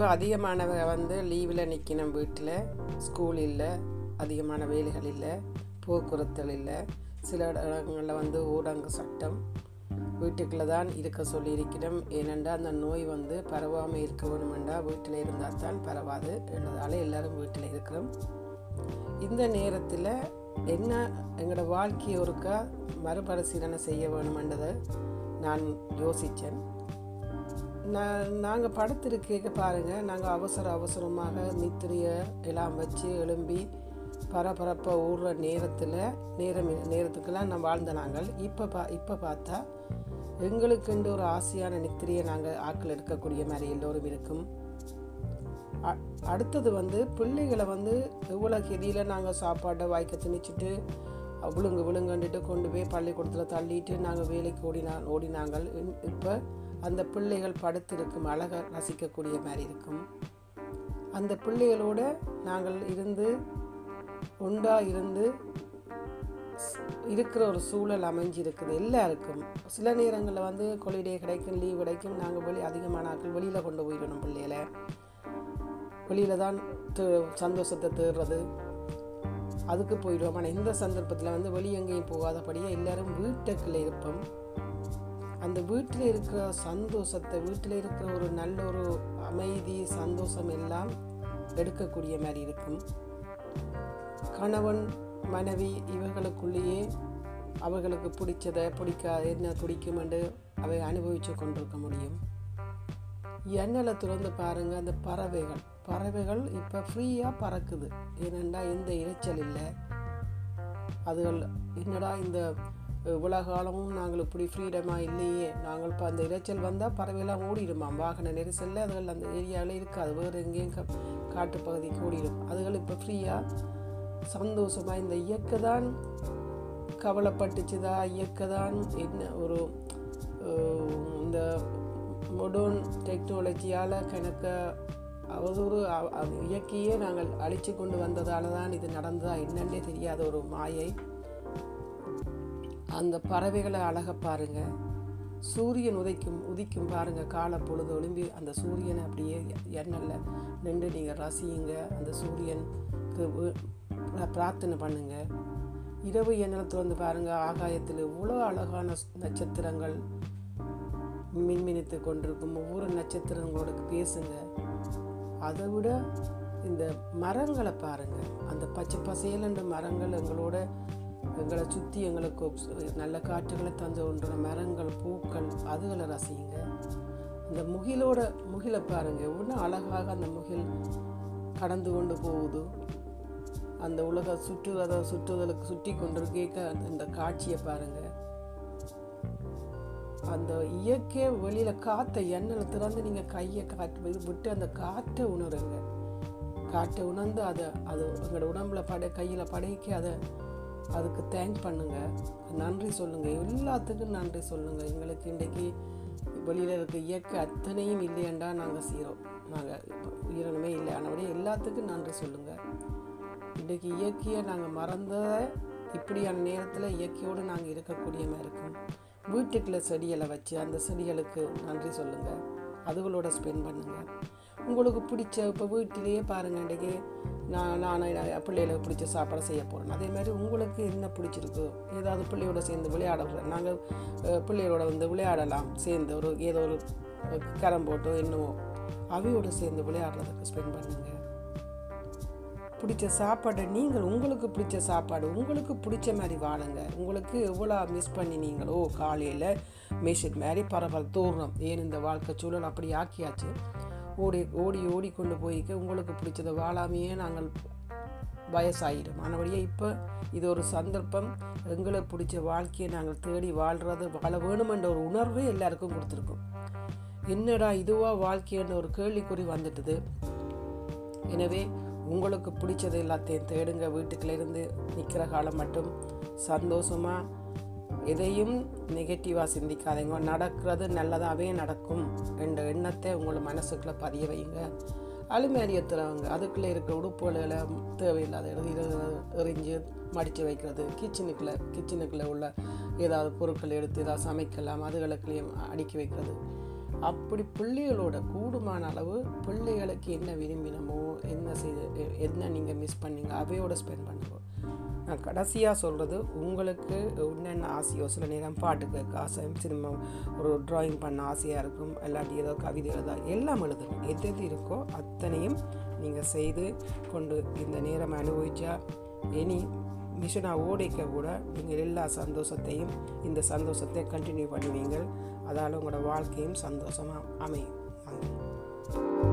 இப்போ அதிகமானவங்க வந்து லீவில் நிற்கணும் வீட்டில் ஸ்கூல் இல்லை அதிகமான வேலைகள் இல்லை போக்குவரத்துகள் இல்லை. சில இடங்களில் வந்து ஊரங்கு சட்டம் வீட்டுக்குள்ளே தான் இருக்க சொல்லியிருக்கிறோம். ஏனென்றால் அந்த நோய் வந்து பரவாமல் இருக்க வேணுமெண்டா வீட்டில் இருந்தால் தான் பரவாது என்றதால் எல்லோரும் வீட்டில் இருக்கிறோம். இந்த நேரத்தில் என்ன எங்களோட வாழ்க்கையை ஒருக்கா மறுபரிசீலனை செய்ய வேணுமென்றதை நான் யோசித்தேன். நான் நாங்கள் படுத்திருக்க பாருங்கள் நாங்கள் அவசர அவசரமாக நித்திரையை எல்லாம் வச்சு எழும்பி பரபரப்பாக ஓடுற நேரத்தில் நேரம் நேரத்துக்கெல்லாம் நான் வாழ்ந்த நாங்கள். இப்போ பா இப்போ பார்த்தா எங்களுக்குண்டு ஒரு ஆசையான நித்திரையை நாங்கள் ஆக்கள் எடுக்கக்கூடிய மாதிரி எல்லோரும் இருக்கும். அ- அடுத்தது வந்து பிள்ளைகளை வந்து எவ்வளோ கெதியில் நாங்கள் சாப்பாட்டை வாய்க்க திணிச்சிட்டு விழுங்கு விழுங்கண்டுட்டு கொண்டு போய் பள்ளிக்கூடத்தில் தள்ளிட்டு நாங்கள் வேலைக்கு ஓடினா ஓடினாங்கள். இப்போ அந்த பிள்ளைகள் படுத்திருக்கும் அழகை ரசிக்கக்கூடிய மாதிரி இருக்கும். அந்த பிள்ளைகளோட நாங்கள் இருந்து உண்டாக இருந்து இருக்கிற ஒரு சூழல் அமைஞ்சிருக்குது எல்லாருக்கும். சில நேரங்களில் வந்து கொலிடே கிடைக்கும் லீவ் கிடைக்கும் நாங்கள் வெளி அதிகமான ஆட்கள் வெளியில் கொண்டு போயிடணும் பிள்ளைகளை. வெளியில் தான் சந்தோஷத்தை தேடுறது. அதுக்கு போயிடுவோம். ஆனால் இந்த சந்தர்ப்பத்தில் வந்து வெளியே எங்கேயும் போகாதபடியே எல்லாரும் வீட்டுக்குள்ளே இருப்போம். அந்த வீட்டில் இருக்கிற சந்தோஷத்தை வீட்டில் இருக்கிற ஒரு நல்ல ஒரு அமைதி சந்தோஷம் எல்லாம் எடுக்கக்கூடிய மாதிரி இருக்கும். கணவன் மனைவி இவர்களுக்குள்ளேயே அவர்களுக்கு பிடிச்சதை பிடிக்காத என்ன பிடிக்கும் என்று அவை அனுபவித்து கொண்டிருக்க முடியும். எண்ணெயில் திறந்து பாருங்கள் அந்த பறவைகள். பறவைகள் இப்போ ஃப்ரீயாக பறக்குது. ஏனென்றால் எந்த இறைச்சல் இல்லை. அதுகள் என்னடா இந்த இவ்வளோ காலமும் நாங்கள் இப்படி ஃப்ரீடமாக இல்லையே. நாங்கள் இப்போ அந்த இறைச்சல் வந்தால் பறவையெல்லாம் ஓடிடுமா? வாகன நெரிசலில் அதுகள் அந்த ஏரியாவில் இருக்காது. வேறு எங்கேயும் க காட்டு பகுதிக்கு ஓடிடும் அதுகள் இப்போ ஃப்ரீயாக சந்தோஷமாக இந்த இயக்க தான் கவலைப்பட்டுச்சுதா? இயக்க தான் என்ன ஒரு இந்த மொடர்ன் டெக்னாலஜியால் கணக்க அவதூறு இயக்கியே நாங்கள் அழிச்சு கொண்டு வந்ததால தான் இது நடந்ததா என்னன்னே தெரியாத ஒரு மாயை. அந்த பறவைகளை அழக பாருங்க. சூரியன் உதைக்கும் உதிக்கும் பாருங்க. காலை பொழுது ஒளிம்பி அந்த சூரியனை அப்படியே எண்ணல்ல நின்று நீங்கள் ரசியுங்க. அந்த சூரியனுக்கு பிரார்த்தனை பண்ணுங்க. இரவு எண்ணல் திறந்து பாருங்க. ஆகாயத்தில் இவ்வளோ அழகான நட்சத்திரங்கள் மின்மினித்து கொண்டிருக்கும். ஒவ்வொரு நட்சத்திரங்களோட பேசுங்க. அதை விட இந்த மரங்களை பாருங்கள் அந்த பச்சை பசேலன்ற மரங்கள் எங்களோட எங்களை சுற்றி எங்களுக்கு நல்ல காற்றுகளை தந்து ஒன்ற மரங்கள் பூக்கள் அதுகளை ரசிங்க. இந்த முகிலோட முகிலை பாருங்கள் இன்னும் அழகாக அந்த முகில் கடந்து கொண்டு போகுது. அந்த உலக சுற்றுவதை சுற்றுதலுக்கு சுற்றி கொண்டு கேட்க அந்த காட்சியை பாருங்கள் அந்த இயற்கை வெளியில் காற்றை எண்ணெயில் திறந்து நீங்கள் கையை காற்று விட்டு அந்த காற்றை உணருங்க. காற்றை உணர்ந்து அதை அது உங்களோட உடம்புல படை கையில் படைக்க அதை அதுக்கு தேங்க் பண்ணுங்கள் நன்றி சொல்லுங்கள் எல்லாத்துக்கும் நன்றி சொல்லுங்கள் எங்களுக்கு இன்றைக்கு வெளியில் இருக்க இயற்கை அத்தனையும் இல்லையண்டா நாங்கள் செய்கிறோம் நாங்கள் உயிரினமே இல்லை. ஆனபடி எல்லாத்துக்கும் நன்றி சொல்லுங்கள் இன்றைக்கு இயற்கையை நாங்கள் மறந்த இப்படியான நேரத்தில் இயற்கையோடு நாங்கள் இருக்கக்கூடிய மாதிரி இருக்கும். வீட்டுக்குள்ள செடிகளை வச்சு அந்த செடிகளுக்கு நன்றி சொல்லுங்கள் அதுகளோட ஸ்பெண்ட் பண்ணுங்கள் உங்களுக்கு பிடிச்ச இப்போ வீட்டிலேயே பாருங்கள் இன்றைக்கி நான் நான் பிள்ளைகளுக்கு பிடிச்ச சாப்பாடு செய்ய போகிறேன் அதே மாதிரி உங்களுக்கு என்ன பிடிச்சிருக்கு ஏதாவது பிள்ளையோட சேர்ந்து விளையாட நாங்கள் பிள்ளைகளோட வந்து விளையாடலாம். சேர்ந்து ஒரு ஏதோ ஒரு கரம் போட்டோ என்னவோ அவையோட சேர்ந்து விளையாடுறதுக்கு ஸ்பெண்ட் பண்ணுங்கள் பிடிச்ச சாப்பாடை நீங்கள் உங்களுக்கு பிடிச்ச சாப்பாடு உங்களுக்கு பிடிச்ச மாதிரி வாழுங்க. உங்களுக்கு எவ்வளோ மிஸ் பண்ணினீங்களோ காலையில் மேஷட் மாதிரி பரவாயில்ல தோறணும் ஏன் இந்த வாழ்க்கை சூழல் அப்படி ஆக்கியாச்சு? ஓடி ஓடி ஓடி கொண்டு போய்க்க உங்களுக்கு பிடிச்சதை வாழாமையே நாங்கள் வயசாயிடும். ஆனபடியே இப்போ இது ஒரு சந்தர்ப்பம். எங்களுக்கு பிடிச்ச வாழ்க்கையை நாங்கள் தேடி வாழ்கிறது வாழ வேணுமென்ற ஒரு உணர்வு எல்லாருக்கும் கொடுத்துருக்கோம். என்னடா இதுவாக வாழ்க்கைன்ற ஒரு கேள்விக்குறி வந்துட்டுது. எனவே உங்களுக்கு பிடிச்சது எல்லாத்தையும் தேடுங்க. வீட்டுக்குள்ளேருந்து நிற்கிற காலம் மட்டும் சந்தோஷமாக எதையும் நெகட்டிவாக சிந்திக்காதீங்க. நடக்கிறது நல்லதாகவே நடக்கும் என்ற எண்ணத்தை உங்களை மனசுக்குள்ளே பதிய வைங்க. அலுமாரி ஏற்றுறவங்க அதுக்குள்ளே இருக்கிற உடுப்புகளை தேவையில்லாத எரிஞ்சு எறிஞ்சு மடித்து வைக்கிறது. கிச்சனுக்குள்ளே கிச்சனுக்குள்ளே உள்ள ஏதாவது பொருட்கள் எடுத்து ஏதாவது சமைக்கலாம் அதுகளுக்குள்ளேயும் அடுக்கி வைக்கிறது. அப்படி பிள்ளைகளோட கூடுமான அளவு பிள்ளைகளுக்கு என்ன விரும்பினமோ என்ன செய்து என்ன நீங்கள் மிஸ் பண்ணீங்க அவையோட ஸ்பெண்ட் பண்ணுவோம் நான் கடைசியாக சொல்கிறது உங்களுக்கு என்னென்ன ஆசையோ சில நேரம் பாட்டு கேட்க ஆசை சினிமா ஒரு ட்ராயிங் பண்ண ஆசையாக இருக்கும் இல்லாட்டி ஏதோ கவிதை எழுத எல்லாம் எழுதுங்க. எது எது இருக்கோ அத்தனையும் நீங்கள் செய்து கொண்டு இந்த நேரம் அனுபவிச்சா இனி மிஷனாக ஓடிக்க கூட நீங்கள் எல்லா சந்தோஷத்தையும் இந்த சந்தோஷத்தை கண்டினியூ பண்ணுவீங்க அதால் உங்களோட வாழ்க்கையும் சந்தோஷமாக அமையும். நன்றி.